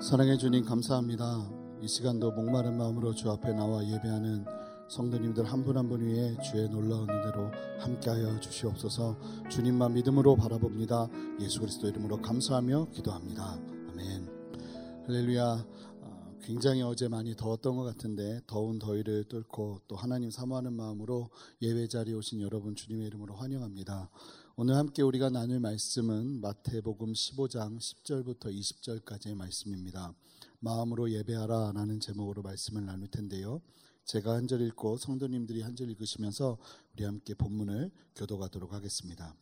사랑해 주님 감사합니다. 이 시간도 목마른 마음으로 주 앞에 나와 예배하는 성도님들 한 분 한 분 위에 주의 놀라운 은혜로 함께하여 주시옵소서. 주님만 믿음으로 바라봅니다. 예수 그리스도 이름으로 감사하며 기도합니다. 아멘. 할렐루야. 어, 굉장히 어제 많이 더웠던 것 같은데 더운 더위를 뚫고 또 하나님 사모하는 마음으로 예배 자리에 오신 여러분 주님의 이름으로 환영합니다. 오늘 함께 우리가 나눌 말씀은 마태복음 15장 10절부터 20절까지의 말씀입니다. 마음으로 예배하라 라는 제목으로 말씀을 나눌 텐데요. 제가 한 절 읽고 성도님들이 한 절 읽으시면서 우리 함께 본문을 교도가도록 하겠습니다.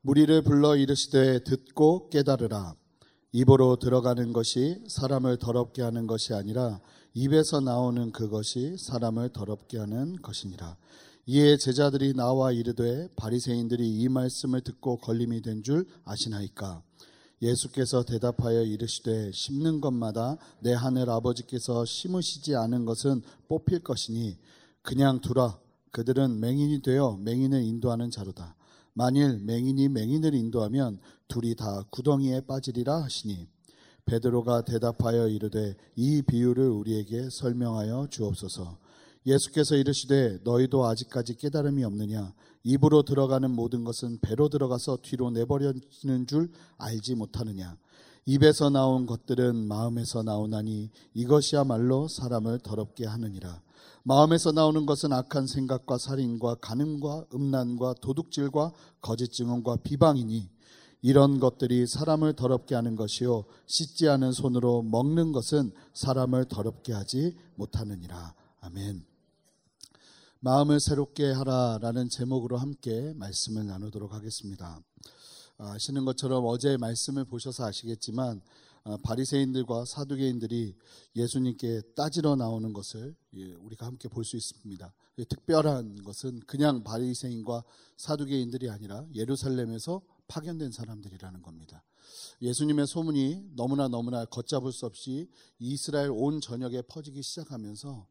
무리를 불러 이르시되 듣고 깨달으라. 입으로 들어가는 것이 사람을 더럽게 하는 것이 아니라 입에서 나오는 그것이 사람을 더럽게 하는 것이니라. 이에 제자들이 나와 이르되 바리새인들이 이 말씀을 듣고 걸림이 된 줄 아시나이까? 예수께서 대답하여 이르시되 심는 것마다 내 하늘 아버지께서 심으시지 않은 것은 뽑힐 것이니 그냥 두라. 그들은 맹인이 되어 맹인을 인도하는 자로다. 만일 맹인이 맹인을 인도하면 둘이 다 구덩이에 빠지리라 하시니. 베드로가 대답하여 이르되 이 비유를 우리에게 설명하여 주옵소서 예수께서 이르시되 너희도 아직까지 깨달음이 없느냐? 입으로 들어가는 모든 것은 배로 들어가서 뒤로 내버려지는 줄 알지 못하느냐? 입에서 나온 것들은 마음에서 나오나니 이것이야말로 사람을 더럽게 하느니라. 마음에서 나오는 것은 악한 생각과 살인과 간음과 음란과 도둑질과 거짓 증언과 비방이니 이런 것들이 사람을 더럽게 하는 것이요 씻지 않은 손으로 먹는 것은 사람을 더럽게 하지 못하느니라. 아멘. 마음을 새롭게 하라라는 제목으로 함께 말씀을 나누도록 하겠습니다. 아, 아시는 것처럼 어제 말씀을 보셔서 아시겠지만 아, 바리새인들과 사두개인들이 예수님께 따지러 나오는 것을 예, 우리가 함께 볼 수 있습니다. 특별한 것은 그냥 바리새인과 사두개인들이 아니라 예루살렘에서 파견된 사람들이라는 겁니다. 예수님의 소문이 너무나 너무나 걷잡을 수 없이 이스라엘 온 전역에 퍼지기 시작하면서 어,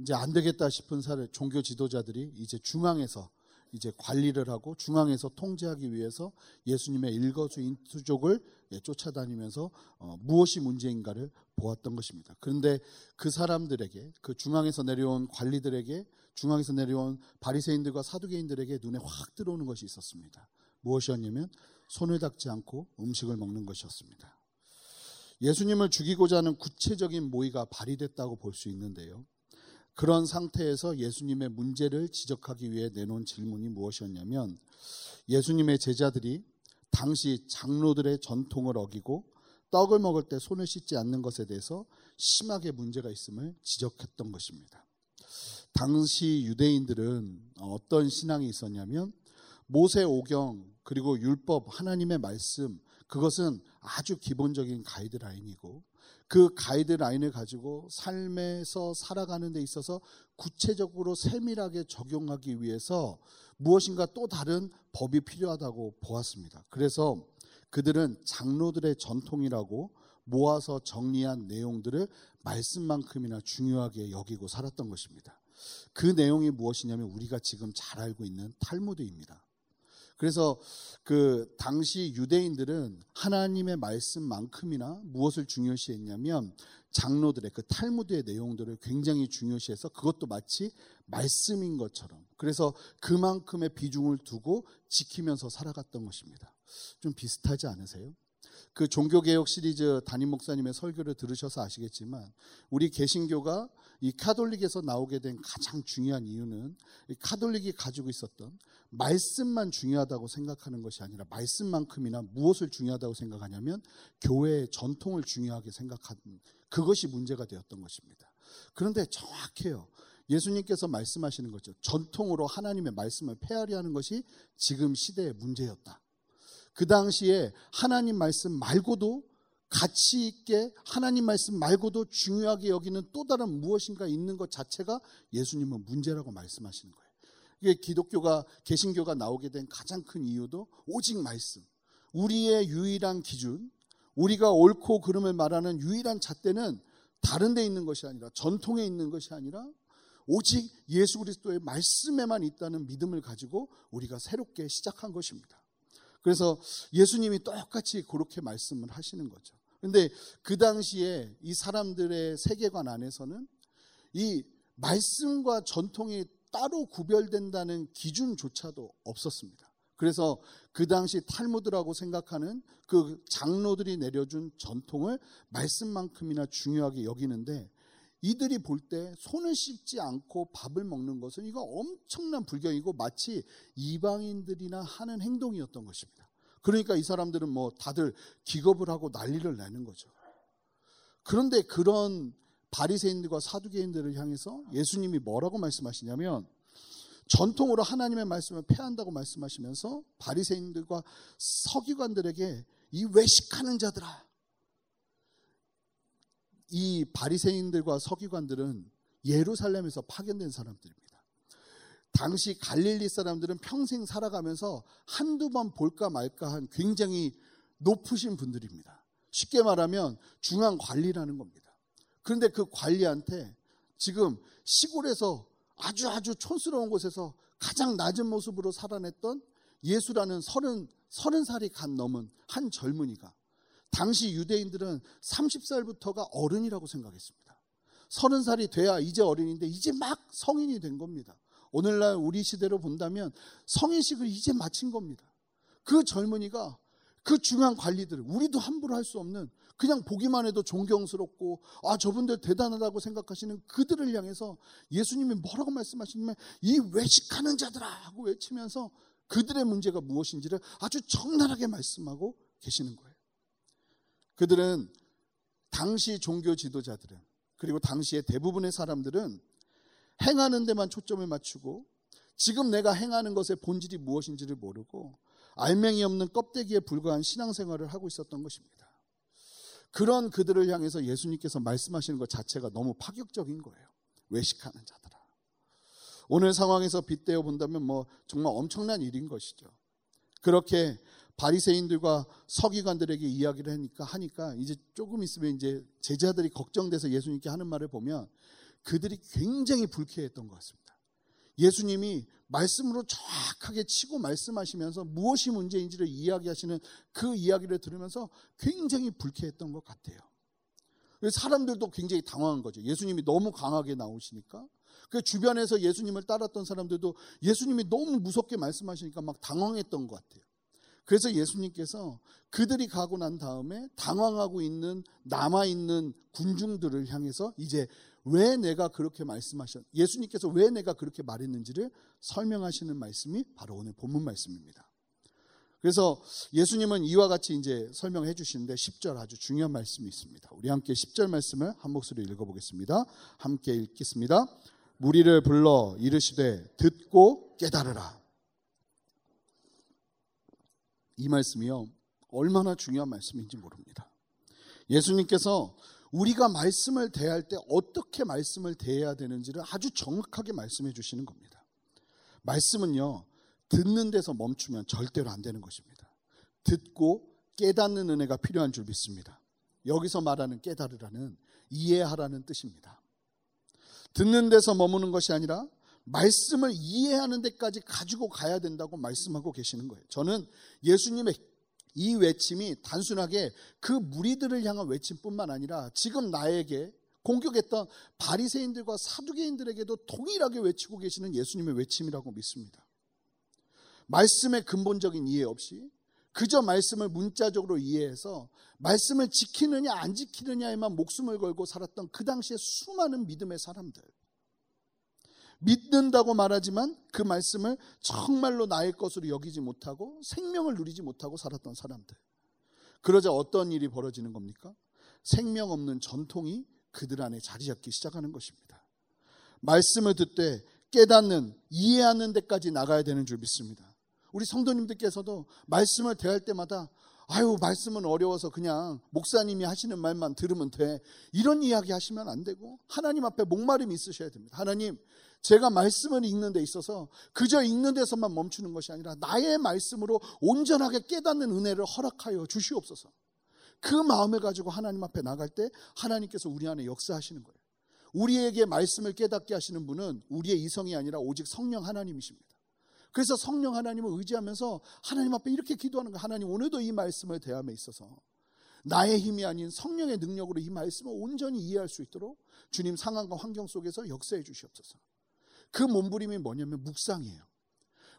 이제 안 되겠다 싶은 사례 종교 지도자들이 이제 중앙에서 이제 관리를 하고 중앙에서 통제하기 위해서 예수님의 일거수인투족을 예, 쫓아다니면서 어, 무엇이 문제인가를 보았던 것입니다. 그런데 그 사람들에게 그 중앙에서 내려온 관리들에게 중앙에서 내려온 바리새인들과 사두개인들에게 눈에 확 들어오는 것이 있었습니다. 무엇이었냐면 손을 닦지 않고 음식을 먹는 것이었습니다. 예수님을 죽이고자 하는 구체적인 모의가 발휘됐다고 볼 수 있는데요. 그런 상태에서 예수님의 문제를 지적하기 위해 내놓은 질문이 무엇이었냐면 예수님의 제자들이 당시 장로들의 전통을 어기고 떡을 먹을 때 손을 씻지 않는 것에 대해서 심하게 문제가 있음을 지적했던 것입니다. 당시 유대인들은 어떤 신앙이 있었냐면 모세 오경 그리고 율법 하나님의 말씀 그것은 아주 기본적인 가이드라인이고 그 가이드라인을 가지고 삶에서 살아가는 데 있어서 구체적으로 세밀하게 적용하기 위해서 무엇인가 또 다른 법이 필요하다고 보았습니다. 그래서 그들은 장로들의 전통이라고 모아서 정리한 내용들을 말씀만큼이나 중요하게 여기고 살았던 것입니다. 그 내용이 무엇이냐면 우리가 지금 잘 알고 있는 탈무드입니다. 그래서 그 당시 유대인들은 하나님의 말씀만큼이나 무엇을 중요시했냐면 장로들의 그 탈무드의 내용들을 굉장히 중요시해서 그것도 마치 말씀인 것처럼 그래서 그만큼의 비중을 두고 지키면서 살아갔던 것입니다. 좀 비슷하지 않으세요? 그 종교개혁 시리즈 담임 목사님의 설교를 들으셔서 아시겠지만 우리 개신교가 이 카톨릭에서 나오게 된 가장 중요한 이유는 이 카톨릭이 가지고 있었던 말씀만 중요하다고 생각하는 것이 아니라 말씀만큼이나 무엇을 중요하다고 생각하냐면 교회의 전통을 중요하게 생각하는 그것이 문제가 되었던 것입니다. 그런데 정확해요. 예수님께서 말씀하시는 거죠. 전통으로 하나님의 말씀을 폐하려 하는 것이 지금 시대의 문제였다. 그 당시에 하나님 말씀 말고도 가치 있게 하나님 말씀 말고도 중요하게 여기는 또 다른 무엇인가 있는 것 자체가 예수님은 문제라고 말씀하시는 거예요. 이게 기독교가 개신교가 나오게 된 가장 큰 이유도 오직 말씀. 우리의 유일한 기준, 우리가 옳고 그름을 말하는 유일한 잣대는 다른 데 있는 것이 아니라 전통에 있는 것이 아니라 오직 예수 그리스도의 말씀에만 있다는 믿음을 가지고 우리가 새롭게 시작한 것입니다. 그래서 예수님이 똑같이 그렇게 말씀을 하시는 거죠. 근데 그 당시에 이 사람들의 세계관 안에서는 이 말씀과 전통이 따로 구별된다는 기준조차도 없었습니다. 그래서 그 당시 탈무드라고 생각하는 그 장로들이 내려준 전통을 말씀만큼이나 중요하게 여기는데 이들이 볼 때 손을 씻지 않고 밥을 먹는 것은 이거 엄청난 불경이고 마치 이방인들이나 하는 행동이었던 것입니다. 그러니까 이 사람들은 뭐 다들 기겁을 하고 난리를 내는 거죠. 그런데 그런 바리새인들과 사두개인들을 향해서 예수님이 뭐라고 말씀하시냐면 전통으로 하나님의 말씀을 폐한다고 말씀하시면서 바리새인들과 서기관들에게 이 외식하는 자들아 이 바리새인들과 서기관들은 예루살렘에서 파견된 사람들입니다. 당시 갈릴리 사람들은 평생 살아가면서 한두 번 볼까 말까 한 굉장히 높으신 분들입니다. 쉽게 말하면 중앙 관리라는 겁니다. 그런데 그 관리한테 지금 시골에서 아주 아주 촌스러운 곳에서 가장 낮은 모습으로 살아냈던 예수라는 서른, 서른 살이 간 넘은 한 젊은이가 당시 유대인들은 30살부터가 어른이라고 생각했습니다. 서른 살이 돼야 이제 어른인데 이제 막 성인이 된 겁니다. 오늘날 우리 시대로 본다면 성인식을 이제 마친 겁니다. 그 젊은이가 그 중요한 관리들, 우리도 함부로 할 수 없는 그냥 보기만 해도 존경스럽고 아 저분들 대단하다고 생각하시는 그들을 향해서 예수님이 뭐라고 말씀하시냐면 이 외식하는 자들아 하고 외치면서 그들의 문제가 무엇인지를 아주 적나라하게 말씀하고 계시는 거예요. 그들은 당시 종교 지도자들은 그리고 당시의 대부분의 사람들은 행하는 데만 초점을 맞추고 지금 내가 행하는 것의 본질이 무엇인지를 모르고 알맹이 없는 껍데기에 불과한 신앙생활을 하고 있었던 것입니다. 그런 그들을 향해서 예수님께서 말씀하시는 것 자체가 너무 파격적인 거예요. 외식하는 자들아. 오늘 상황에서 빗대어 본다면 뭐 정말 엄청난 일인 것이죠. 그렇게 바리새인들과 서기관들에게 이야기를 하니까 하니까 이제 조금 있으면 이제 제자들이 걱정돼서 예수님께 하는 말을 보면 그들이 굉장히 불쾌했던 것 같습니다. 예수님이 말씀으로 정확하게 치고 말씀하시면서 무엇이 문제인지를 이야기하시는 그 이야기를 들으면서 굉장히 불쾌했던 것 같아요. 사람들도 굉장히 당황한 거죠. 예수님이 너무 강하게 나오시니까. 그 주변에서 예수님을 따랐던 사람들도 예수님이 너무 무섭게 말씀하시니까 막 당황했던 것 같아요. 그래서 예수님께서 그들이 가고 난 다음에 당황하고 있는 남아 있는 군중들을 향해서 이제 왜 내가 그렇게 말씀하셨, 예수님께서 왜 내가 그렇게 말했는지를 설명하시는 말씀이 바로 오늘 본문 말씀입니다. 그래서 예수님은 이와 같이 이제 설명해 주시는데 10절 아주 중요한 말씀이 있습니다. 우리 함께 10절 말씀을 한 목소리로 읽어보겠습니다. 함께 읽겠습니다. 무리를 불러 이르시되 듣고 깨달으라. 이 말씀이요. 얼마나 중요한 말씀인지 모릅니다. 예수님께서 우리가 말씀을 대할 때 어떻게 말씀을 대해야 되는지를 아주 정확하게 말씀해 주시는 겁니다. 말씀은요, 듣는 데서 멈추면 절대로 안 되는 것입니다. 듣고 깨닫는 은혜가 필요한 줄 믿습니다. 여기서 말하는 깨달으라는 이해하라는 뜻입니다. 듣는 데서 머무는 것이 아니라 말씀을 이해하는 데까지 가지고 가야 된다고 말씀하고 계시는 거예요. 저는 예수님의 이 외침이 단순하게 그 무리들을 향한 외침뿐만 아니라 지금 나에게 공격했던 바리새인들과 사두개인들에게도 동일하게 외치고 계시는 예수님의 외침이라고 믿습니다. 말씀의 근본적인 이해 없이 그저 말씀을 문자적으로 이해해서 말씀을 지키느냐 안 지키느냐에만 목숨을 걸고 살았던 그 당시에 수많은 믿음의 사람들. 믿는다고 말하지만 그 말씀을 정말로 나의 것으로 여기지 못하고 생명을 누리지 못하고 살았던 사람들. 그러자 어떤 일이 벌어지는 겁니까? 생명 없는 전통이 그들 안에 자리 잡기 시작하는 것입니다. 말씀을 듣되 깨닫는, 이해하는 데까지 나가야 되는 줄 믿습니다. 우리 성도님들께서도 말씀을 대할 때마다 아유, 말씀은 어려워서 그냥 목사님이 하시는 말만 들으면 돼. 이런 이야기 하시면 안 되고 하나님 앞에 목마름이 있으셔야 됩니다. 하나님, 제가 말씀을 읽는 데 있어서 그저 읽는 데서만 멈추는 것이 아니라 나의 말씀으로 온전하게 깨닫는 은혜를 허락하여 주시옵소서. 그 마음을 가지고 하나님 앞에 나갈 때 하나님께서 우리 안에 역사하시는 거예요. 우리에게 말씀을 깨닫게 하시는 분은 우리의 이성이 아니라 오직 성령 하나님이십니다. 그래서 성령 하나님을 의지하면서 하나님 앞에 이렇게 기도하는 거예요. 하나님 오늘도 이 말씀을 대함에 있어서 나의 힘이 아닌 성령의 능력으로 이 말씀을 온전히 이해할 수 있도록 주님 상황과 환경 속에서 역사해 주시옵소서. 그 몸부림이 뭐냐면 묵상이에요.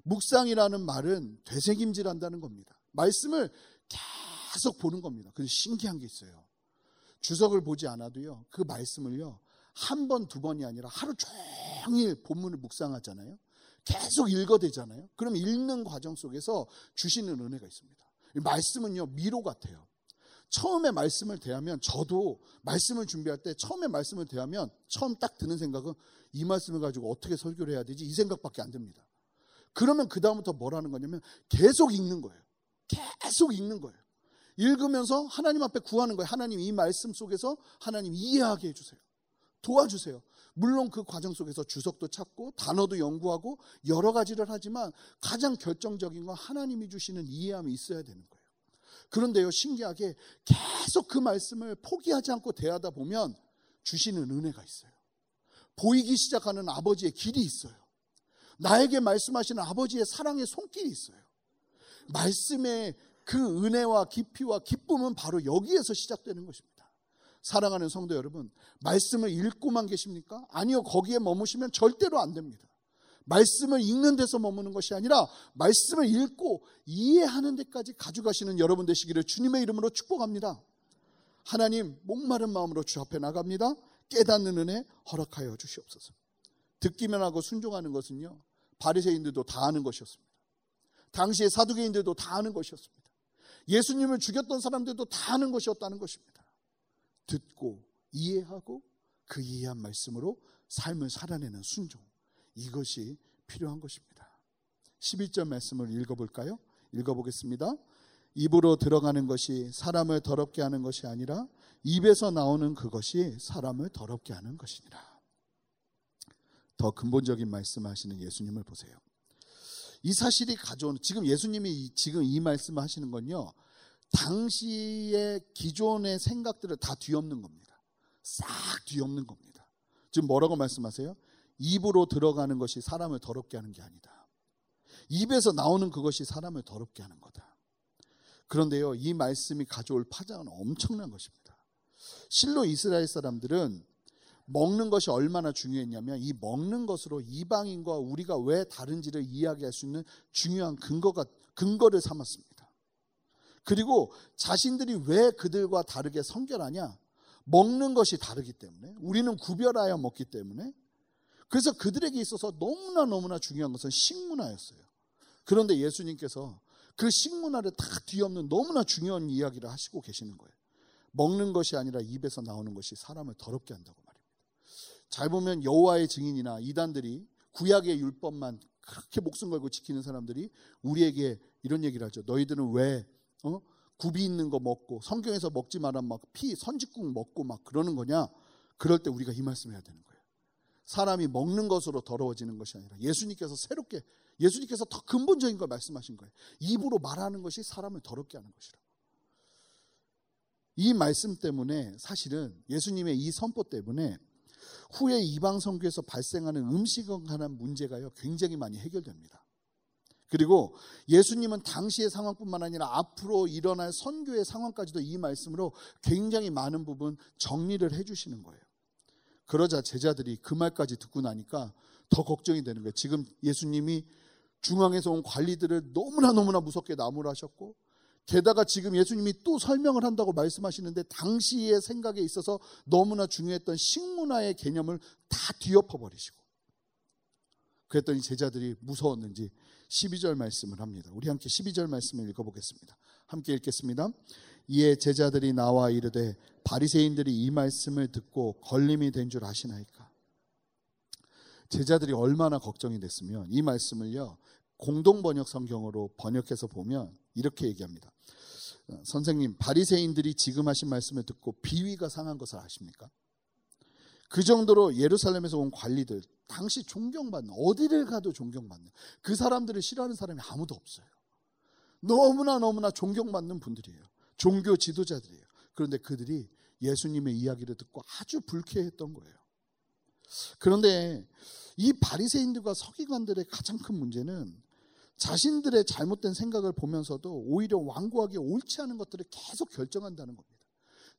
묵상이라는 말은 되새김질한다는 겁니다. 말씀을 계속 보는 겁니다. 그래서 신기한 게 있어요. 주석을 보지 않아도요. 그 말씀을요. 한 번, 두 번이 아니라 하루 종일 본문을 묵상하잖아요. 계속 읽어대잖아요. 그럼 읽는 과정 속에서 주시는 은혜가 있습니다. 말씀은요, 미로 같아요. 처음에 말씀을 대하면 저도 말씀을 준비할 때 처음에 말씀을 대하면 처음 딱 드는 생각은 이 말씀을 가지고 어떻게 설교를 해야 되지 이 생각밖에 안 듭니다. 그러면 그 다음부터 뭐라는 거냐면 계속 읽는 거예요. 계속 읽는 거예요. 읽으면서 하나님 앞에 구하는 거예요. 하나님 이 말씀 속에서 하나님 이해하게 해주세요. 도와주세요. 물론 그 과정 속에서 주석도 찾고 단어도 연구하고 여러 가지를 하지만 가장 결정적인 건 하나님이 주시는 이해함이 있어야 되는 거예요. 그런데요, 신기하게 계속 그 말씀을 포기하지 않고 대하다 보면 주시는 은혜가 있어요. 보이기 시작하는 아버지의 길이 있어요. 나에게 말씀하시는 아버지의 사랑의 손길이 있어요. 말씀의 그 은혜와 깊이와 기쁨은 바로 여기에서 시작되는 것입니다. 사랑하는 성도 여러분, 말씀을 읽고만 계십니까? 아니요, 거기에 머무시면 절대로 안 됩니다. 말씀을 읽는 데서 머무는 것이 아니라 말씀을 읽고 이해하는 데까지 가져가시는 여러분 되시기를 주님의 이름으로 축복합니다. 하나님 목마른 마음으로 주 앞에 나갑니다. 깨닫는 은혜 허락하여 주시옵소서. 듣기만 하고 순종하는 것은요. 바리새인들도 다 아는 것이었습니다. 당시의 사두개인들도 다 아는 것이었습니다. 예수님을 죽였던 사람들도 다 아는 것이었다는 것입니다. 듣고 이해하고 그 이해한 말씀으로 삶을 살아내는 순종. 이것이 필요한 것입니다. 11절 말씀을 읽어볼까요? 읽어보겠습니다. 입으로 들어가는 것이 사람을 더럽게 하는 것이 아니라 입에서 나오는 그것이 사람을 더럽게 하는 것이니라. 더 근본적인 말씀하시는 예수님을 보세요. 이 사실이 가져온 지금 예수님이 지금 이 말씀을 하시는 건요. 당시의 기존의 생각들을 다 뒤엎는 겁니다. 싹 뒤엎는 겁니다. 지금 뭐라고 말씀하세요? 입으로 들어가는 것이 사람을 더럽게 하는 게 아니다. 입에서 나오는 그것이 사람을 더럽게 하는 거다. 그런데요, 이 말씀이 가져올 파장은 엄청난 것입니다. 실로 이스라엘 사람들은 먹는 것이 얼마나 중요했냐면 이 먹는 것으로 이방인과 우리가 왜 다른지를 이야기할 수 있는 중요한 근거가 근거를 삼았습니다. 그리고 자신들이 왜 그들과 다르게 성결하냐? 먹는 것이 다르기 때문에 우리는 구별하여 먹기 때문에 그래서 그들에게 있어서 너무나 너무나 중요한 것은 식문화였어요. 그런데 예수님께서 그 식문화를 다 뒤엎는 너무나 중요한 이야기를 하시고 계시는 거예요. 먹는 것이 아니라 입에서 나오는 것이 사람을 더럽게 한다고 말입니다. 잘 보면 여호와의 증인이나 이단들이 구약의 율법만 그렇게 목숨 걸고 지키는 사람들이 우리에게 이런 얘기를 하죠. 너희들은 왜 어? 굽이 있는 거 먹고 성경에서 먹지 마라 막피 선짓국 먹고 막 그러는 거냐? 그럴 때 우리가 이 말씀해야 되는 거예요. 사람이 먹는 것으로 더러워지는 것이 아니라 예수님께서 새롭게 예수님께서 더 근본적인 걸 말씀하신 거예요. 입으로 말하는 것이 사람을 더럽게 하는 것이라. 이 말씀 때문에 사실은 예수님의 이 선포 때문에 후에 이방 선교에서 발생하는 음식에 관한 문제가요 굉장히 많이 해결됩니다. 그리고 예수님은 당시의 상황뿐만 아니라 앞으로 일어날 선교의 상황까지도 이 말씀으로 굉장히 많은 부분 정리를 해주시는 거예요. 그러자 제자들이 그 말까지 듣고 나니까 더 걱정이 되는 거예요. 지금 예수님이 중앙에서 온 관리들을 너무나 너무나 무섭게 나무라셨고 게다가 지금 예수님이 또 설명을 한다고 말씀하시는데 당시의 생각에 있어서 너무나 중요했던 식문화의 개념을 다 뒤엎어 버리시고 그랬더니 제자들이 무서웠는지 12절 말씀을 합니다. 우리 함께 12절 말씀을 읽어보겠습니다. 함께 읽겠습니다. 이에 제자들이 나와 이르되 바리새인들이 이 말씀을 듣고 걸림이 된 줄 아시나이까? 제자들이 얼마나 걱정이 됐으면 이 말씀을요 공동 번역 성경으로 번역해서 보면 이렇게 얘기합니다. 선생님, 바리새인들이 지금 하신 말씀을 듣고 비위가 상한 것을 아십니까? 그 정도로 예루살렘에서 온 관리들, 당시 존경받는, 어디를 가도 존경받는, 그 사람들을 싫어하는 사람이 아무도 없어요. 너무나 너무나 존경받는 분들이에요. 종교 지도자들이에요. 그런데 그들이 예수님의 이야기를 듣고 아주 불쾌했던 거예요. 그런데 이 바리새인들과 서기관들의 가장 큰 문제는 자신들의 잘못된 생각을 보면서도 오히려 완고하게 옳지 않은 것들을 계속 결정한다는 겁니다.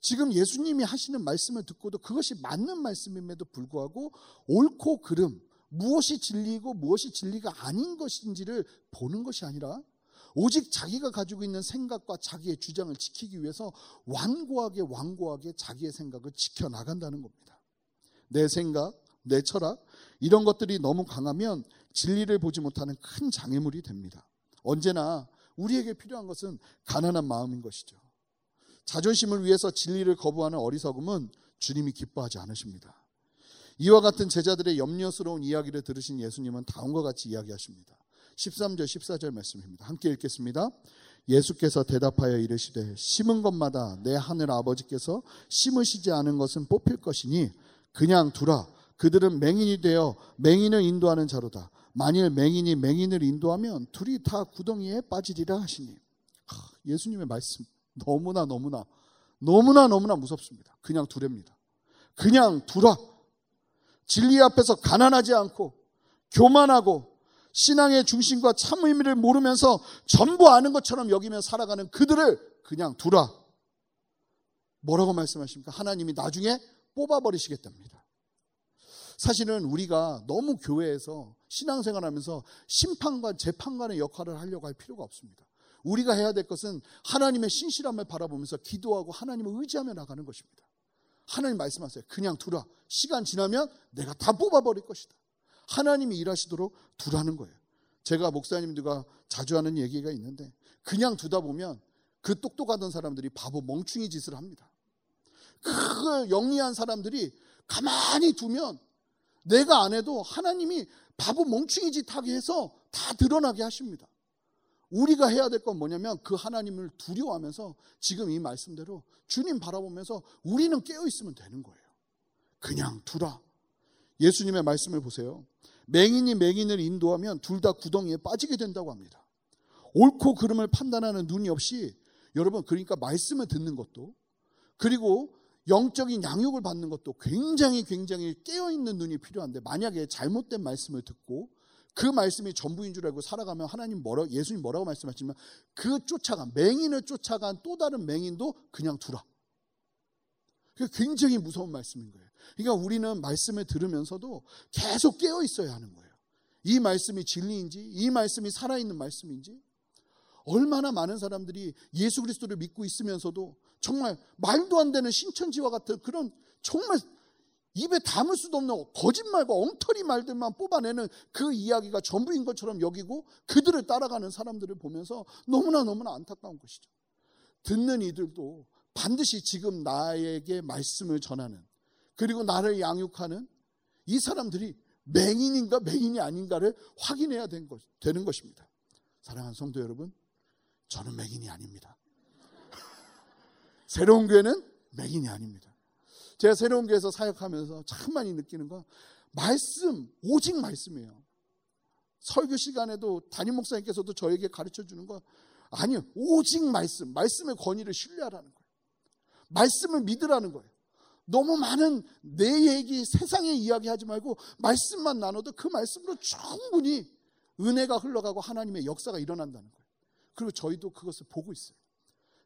지금 예수님이 하시는 말씀을 듣고도 그것이 맞는 말씀임에도 불구하고 옳고 그름, 무엇이 진리이고 무엇이 진리가 아닌 것인지를 보는 것이 아니라 오직 자기가 가지고 있는 생각과 자기의 주장을 지키기 위해서 완고하게 완고하게 자기의 생각을 지켜나간다는 겁니다. 내 생각, 내 철학, 이런 것들이 너무 강하면 진리를 보지 못하는 큰 장애물이 됩니다. 언제나 우리에게 필요한 것은 가난한 마음인 것이죠. 자존심을 위해서 진리를 거부하는 어리석음은 주님이 기뻐하지 않으십니다. 이와 같은 제자들의 염려스러운 이야기를 들으신 예수님은 다음과 같이 이야기하십니다. 13절, 14절 말씀입니다. 함께 읽겠습니다. 예수께서 대답하여 이르시되 심은 것마다 내 하늘 아버지께서 심으시지 않은 것은 뽑힐 것이니 그냥 두라. 그들은 맹인이 되어 맹인을 인도하는 자로다. 만일 맹인이 맹인을 인도하면 둘이 다 구덩이에 빠지리라 하시니. 예수님의 말씀 너무나 너무나 너무나 너무나 무섭습니다. 그냥 두렵니다. 그냥 두라. 진리 앞에서 가난하지 않고 교만하고 신앙의 중심과 참 의미를 모르면서 전부 아는 것처럼 여기며 살아가는 그들을 그냥 두라. 뭐라고 말씀하십니까? 하나님이 나중에 뽑아버리시겠답니다. 사실은 우리가 너무 교회에서 신앙생활 하면서 심판관, 재판관의 역할을 하려고 할 필요가 없습니다. 우리가 해야 될 것은 하나님의 신실함을 바라보면서 기도하고 하나님을 의지하며 나가는 것입니다. 하나님 말씀하세요. 그냥 두라. 시간 지나면 내가 다 뽑아버릴 것이다. 하나님이 일하시도록 두라는 거예요. 제가 목사님들과 자주 하는 얘기가 있는데 그냥 두다 보면 그 똑똑하던 사람들이 바보 멍충이 짓을 합니다. 그 영리한 사람들이 가만히 두면 내가 안 해도 하나님이 바보 멍충이 짓 하게 해서 다 드러나게 하십니다. 우리가 해야 될 건 뭐냐면 그 하나님을 두려워하면서 지금 이 말씀대로 주님 바라보면서 우리는 깨어 있으면 되는 거예요. 그냥 두라. 예수님의 말씀을 보세요. 맹인이 맹인을 인도하면 둘 다 구덩이에 빠지게 된다고 합니다. 옳고 그름을 판단하는 눈이 없이 여러분 그러니까 말씀을 듣는 것도 그리고 영적인 양육을 받는 것도 굉장히 굉장히 깨어있는 눈이 필요한데 만약에 잘못된 말씀을 듣고 그 말씀이 전부인 줄 알고 살아가면 하나님 뭐라 예수님 뭐라고 말씀하시면 그 쫓아간 맹인을 쫓아간 또 다른 맹인도 그냥 두라. 그 굉장히 무서운 말씀인 거예요. 그러니까 우리는 말씀을 들으면서도 계속 깨어 있어야 하는 거예요. 이 말씀이 진리인지, 이 말씀이 살아있는 말씀인지, 얼마나 많은 사람들이 예수 그리스도를 믿고 있으면서도 정말 말도 안 되는 신천지와 같은 그런 정말 입에 담을 수도 없는 거짓말과 엉터리 말들만 뽑아내는 그 이야기가 전부인 것처럼 여기고 그들을 따라가는 사람들을 보면서 너무나 너무나 안타까운 것이죠. 듣는 이들도 반드시 지금 나에게 말씀을 전하는 그리고 나를 양육하는 이 사람들이 맹인인가 맹인이 아닌가를 확인해야 되는 것입니다. 사랑하는 성도 여러분, 저는 맹인이 아닙니다. 새로운 교회는 맹인이 아닙니다. 제가 새로운 교회에서 사역하면서 참 많이 느끼는 건 말씀, 오직 말씀이에요. 설교 시간에도 담임 목사님께서도 저에게 가르쳐 주는 건 아니요. 오직 말씀, 말씀의 권위를 신뢰하라는 거예요. 말씀을 믿으라는 거예요. 너무 많은 내 얘기, 세상의 이야기 하지 말고 말씀만 나눠도 그 말씀으로 충분히 은혜가 흘러가고 하나님의 역사가 일어난다는 거예요. 그리고 저희도 그것을 보고 있어요.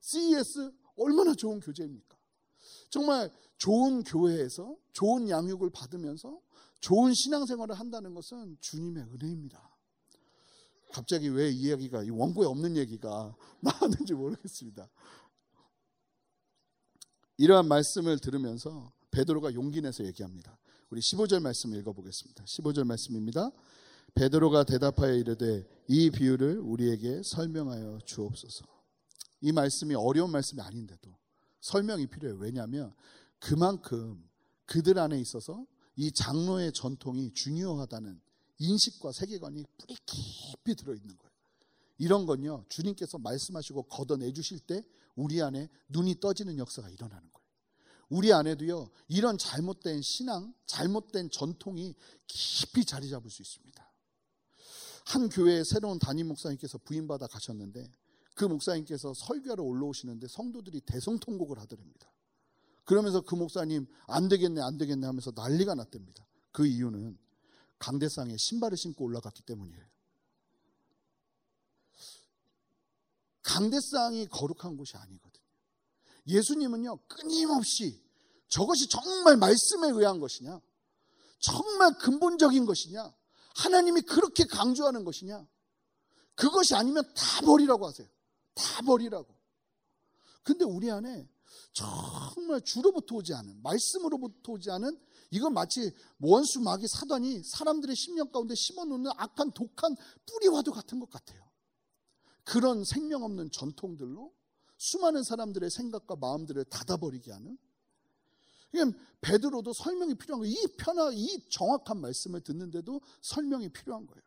CES 얼마나 좋은 교재입니까? 정말 좋은 교회에서 좋은 양육을 받으면서 좋은 신앙생활을 한다는 것은 주님의 은혜입니다. 갑자기 왜 이 이야기가 이 원고에 없는 얘기가 나왔는지 모르겠습니다. 이러한 말씀을 들으면서 베드로가 용기 내서 얘기합니다. 우리 15절 말씀 읽어보겠습니다. 15절 말씀입니다. 베드로가 대답하여 이르되 이 비유를 우리에게 설명하여 주옵소서. 이 말씀이 어려운 말씀이 아닌데도 설명이 필요해요. 왜냐하면 그만큼 그들 안에 있어서 이 장로의 전통이 중요하다는 인식과 세계관이 뿌리 깊이 들어있는 거예요. 이런 건요, 주님께서 말씀하시고 걷어내 주실 때 우리 안에 눈이 떠지는 역사가 일어나는 거예요. 우리 안에도요, 이런 잘못된 신앙, 잘못된 전통이 깊이 자리 잡을 수 있습니다. 한 교회에 새로운 담임 목사님께서 부임받아 가셨는데 그 목사님께서 설교하러 올라오시는데 성도들이 대성통곡을 하더랍니다. 그러면서 그 목사님 안 되겠네 안 되겠네 하면서 난리가 났답니다. 그 이유는 강대상에 신발을 신고 올라갔기 때문이에요. 강대상이 거룩한 곳이 아니거든요. 예수님은요, 끊임없이 저것이 정말 말씀에 의한 것이냐? 정말 근본적인 것이냐? 하나님이 그렇게 강조하는 것이냐? 그것이 아니면 다 버리라고 하세요. 다 버리라고. 근데 우리 안에 정말 주로부터 오지 않은, 말씀으로부터 오지 않은, 이건 마치 원수 마귀 사단이 사람들의 심령 가운데 심어놓는 악한 독한 뿌리와도 같은 것 같아요. 그런 생명 없는 전통들로 수많은 사람들의 생각과 마음들을 닫아버리게 하는 그러 베드로도 설명이 필요한 거예요. 이 편한 이 정확한 말씀을 듣는데도 설명이 필요한 거예요.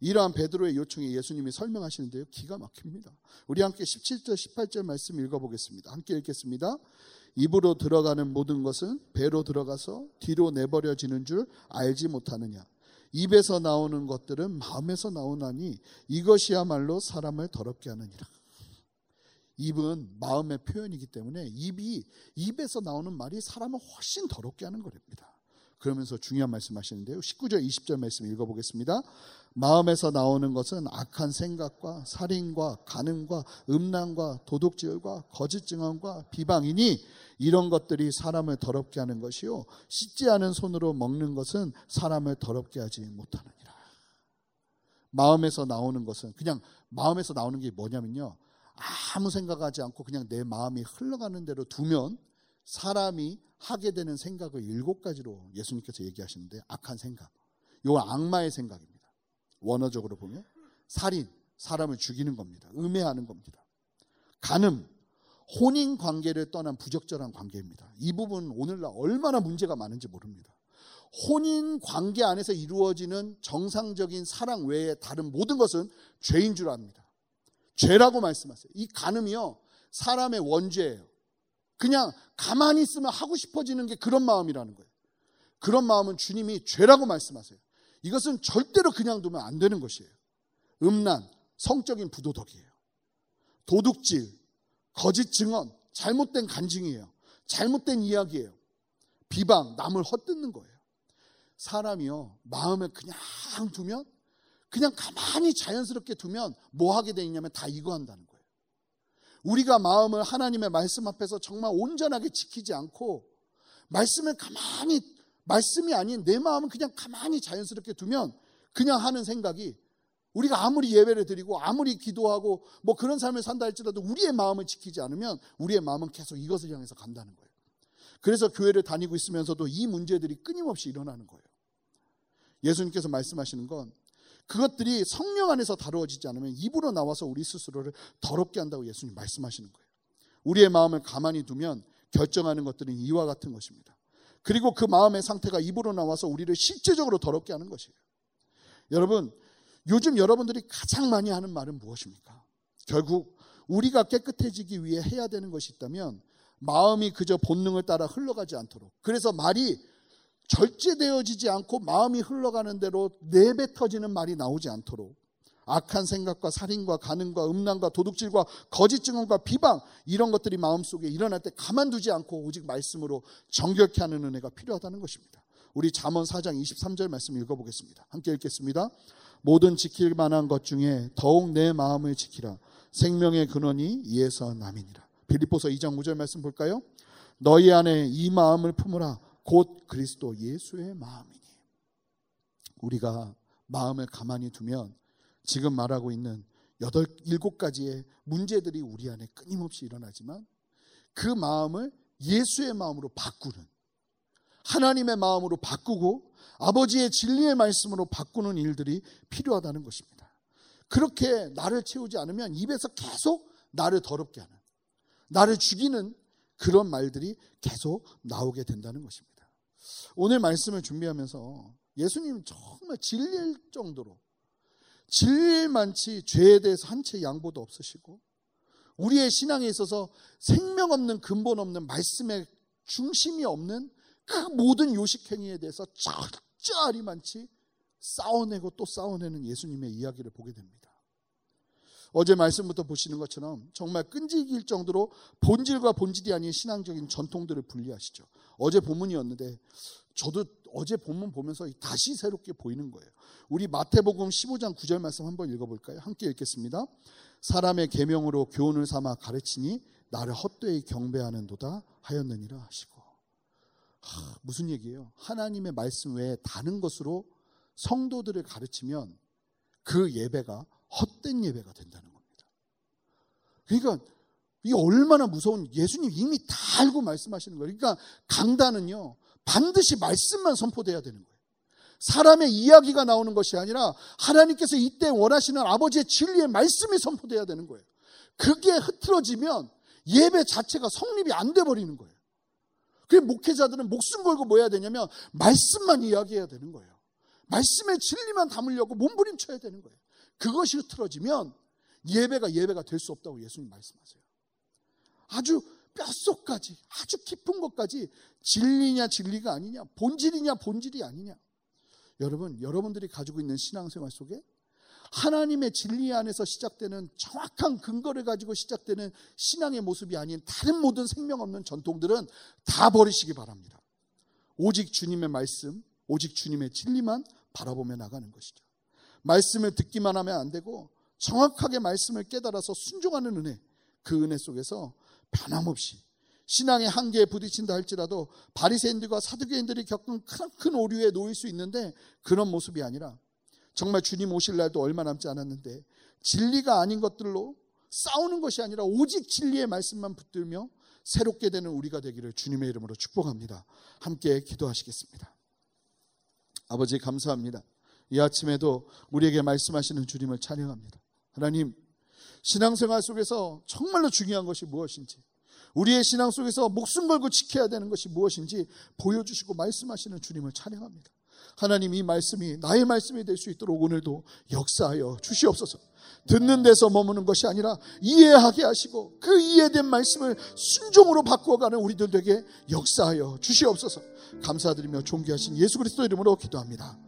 이러한 베드로의 요청에 예수님이 설명하시는데요. 기가 막힙니다. 우리 함께 17절 18절 말씀 읽어보겠습니다. 함께 읽겠습니다. 입으로 들어가는 모든 것은 배로 들어가서 뒤로 내버려지는 줄 알지 못하느냐. 입에서 나오는 것들은 마음에서 나오나니 이것이야말로 사람을 더럽게 하느니라. 입은 마음의 표현이기 때문에 입이 입에서 나오는 말이 사람을 훨씬 더럽게 하는 거랍니다. 그러면서 중요한 말씀 하시는데요. 19절 20절 말씀 읽어보겠습니다. 마음에서 나오는 것은 악한 생각과 살인과 가늠과 음란과 도둑질과 거짓 증언과 비방이니 이런 것들이 사람을 더럽게 하는 것이요 씻지 않은 손으로 먹는 것은 사람을 더럽게 하지 못하느니라. 마음에서 나오는 것은 그냥 마음에서 나오는 게 뭐냐면요. 아무 생각하지 않고 그냥 내 마음이 흘러가는 대로 두면 사람이 하게 되는 생각을 일곱 가지로 예수님께서 얘기하시는데 악한 생각. 이건 악마의 생각입니다. 원어적으로 보면 살인, 사람을 죽이는 겁니다. 음해하는 겁니다. 간음, 혼인 관계를 떠난 부적절한 관계입니다. 이 부분 오늘날 얼마나 문제가 많은지 모릅니다. 혼인 관계 안에서 이루어지는 정상적인 사랑 외에 다른 모든 것은 죄인 줄 압니다. 죄라고 말씀하세요. 이 간음이요, 사람의 원죄예요. 그냥 가만히 있으면 하고 싶어지는 게 그런 마음이라는 거예요. 그런 마음은 주님이 죄라고 말씀하세요. 이것은 절대로 그냥 두면 안 되는 것이에요. 음란, 성적인 부도덕이에요. 도둑질, 거짓 증언, 잘못된 간증이에요. 잘못된 이야기예요. 비방, 남을 헛뜯는 거예요. 사람이요, 마음을 그냥 두면, 그냥 가만히 자연스럽게 두면 뭐 하게 되냐면 다 이거 한다는 거예요. 우리가 마음을 하나님의 말씀 앞에서 정말 온전하게 지키지 않고, 말씀을 가만히, 말씀이 아닌 내 마음은 그냥 가만히 자연스럽게 두면, 그냥 하는 생각이 우리가 아무리 예배를 드리고 아무리 기도하고 뭐 그런 삶을 산다 할지라도 우리의 마음을 지키지 않으면 우리의 마음은 계속 이것을 향해서 간다는 거예요. 그래서 교회를 다니고 있으면서도 이 문제들이 끊임없이 일어나는 거예요. 예수님께서 말씀하시는 건 그것들이 성령 안에서 다루어지지 않으면 입으로 나와서 우리 스스로를 더럽게 한다고 예수님 말씀하시는 거예요. 우리의 마음을 가만히 두면 결정하는 것들은 이와 같은 것입니다. 그리고 그 마음의 상태가 입으로 나와서 우리를 실제적으로 더럽게 하는 것이에요. 여러분, 요즘 여러분들이 가장 많이 하는 말은 무엇입니까? 결국 우리가 깨끗해지기 위해 해야 되는 것이 있다면 마음이 그저 본능을 따라 흘러가지 않도록 그래서 말이 절제되어지지 않고 마음이 흘러가는 대로 내뱉어지는 말이 나오지 않도록 악한 생각과 살인과 가능과 음란과 도둑질과 거짓 증언과 비방 이런 것들이 마음속에 일어날 때 가만두지 않고 오직 말씀으로 정결케 하는 은혜가 필요하다는 것입니다. 우리 잠언 4장 23절 말씀 읽어보겠습니다. 함께 읽겠습니다. 모든 지킬 만한 것 중에 더욱 내 마음을 지키라. 생명의 근원이 이에서 남이니라. 빌립보서 2장 5절 말씀 볼까요? 너희 안에 이 마음을 품으라. 곧 그리스도 예수의 마음이니. 우리가 마음을 가만히 두면 지금 말하고 있는 여덟, 일곱 가지의 문제들이 우리 안에 끊임없이 일어나지만 그 마음을 예수의 마음으로 바꾸는 하나님의 마음으로 바꾸고 아버지의 진리의 말씀으로 바꾸는 일들이 필요하다는 것입니다. 그렇게 나를 채우지 않으면 입에서 계속 나를 더럽게 하는, 나를 죽이는 그런 말들이 계속 나오게 된다는 것입니다. 오늘 말씀을 준비하면서 예수님 정말 질릴 정도로 질릴 만치 죄에 대해서 한 채 양보도 없으시고 우리의 신앙에 있어서 생명 없는 근본 없는 말씀의 중심이 없는 그 모든 요식 행위에 대해서 많지 싸워내고 또 싸워내는 예수님의 이야기를 보게 됩니다. 어제 말씀부터 보시는 것처럼 정말 끈질길 정도로 본질과 본질이 아닌 신앙적인 전통들을 분리하시죠. 어제 본문이었는데 저도 어제 본문 보면서 다시 새롭게 보이는 거예요. 우리 마태복음 15장 9절 말씀 한번 읽어볼까요? 함께 읽겠습니다. 사람의 계명으로 교훈을 삼아 가르치니 나를 헛되이 경배하는도다 하였느니라 하시고 하, 무슨 얘기예요? 하나님의 말씀 외에 다른 것으로 성도들을 가르치면 그 예배가 헛된 예배가 된다는 겁니다. 그러니까 이게 얼마나 무서운 예수님 이미 다 알고 말씀하시는 거예요. 그러니까 강단은요 반드시 말씀만 선포돼야 되는 거예요. 사람의 이야기가 나오는 것이 아니라 하나님께서 이때 원하시는 아버지의 진리의 말씀이 선포돼야 되는 거예요. 그게 흐트러지면 예배 자체가 성립이 안 돼 버리는 거예요. 그 목회자들은 목숨 걸고 뭐 해야 되냐면 말씀만 이야기해야 되는 거예요. 말씀의 진리만 담으려고 몸부림쳐야 되는 거예요. 그것이 흐트러지면 예배가 예배가 될 수 없다고 예수님 말씀하세요. 아주 뼛속까지 아주 깊은 것까지 진리냐 진리가 아니냐 본질이냐 본질이 아니냐 여러분 여러분들이 가지고 있는 신앙생활 속에 하나님의 진리 안에서 시작되는 정확한 근거를 가지고 시작되는 신앙의 모습이 아닌 다른 모든 생명 없는 전통들은 다 버리시기 바랍니다. 오직 주님의 말씀, 오직 주님의 진리만 바라보며 나가는 것이죠. 말씀을 듣기만 하면 안 되고 정확하게 말씀을 깨달아서 순종하는 은혜, 그 은혜 속에서 변함없이 신앙의 한계에 부딪힌다 할지라도 바리새인들과 사두개인들이 겪은 큰, 큰 오류에 놓일 수 있는데 그런 모습이 아니라 정말 주님 오실 날도 얼마 남지 않았는데 진리가 아닌 것들로 싸우는 것이 아니라 오직 진리의 말씀만 붙들며 새롭게 되는 우리가 되기를 주님의 이름으로 축복합니다. 함께 기도하시겠습니다. 아버지 감사합니다. 이 아침에도 우리에게 말씀하시는 주님을 찬양합니다. 하나님, 신앙생활 속에서 정말로 중요한 것이 무엇인지, 우리의 신앙 속에서 목숨 걸고 지켜야 되는 것이 무엇인지 보여주시고 말씀하시는 주님을 찬양합니다. 하나님 이 말씀이 나의 말씀이 될 수 있도록 오늘도 역사하여 주시옵소서. 듣는 데서 머무는 것이 아니라 이해하게 하시고 그 이해된 말씀을 순종으로 바꾸어가는 우리들 에게 역사하여 주시옵소서. 감사드리며 존귀하신 예수 그리스도 이름으로 기도합니다.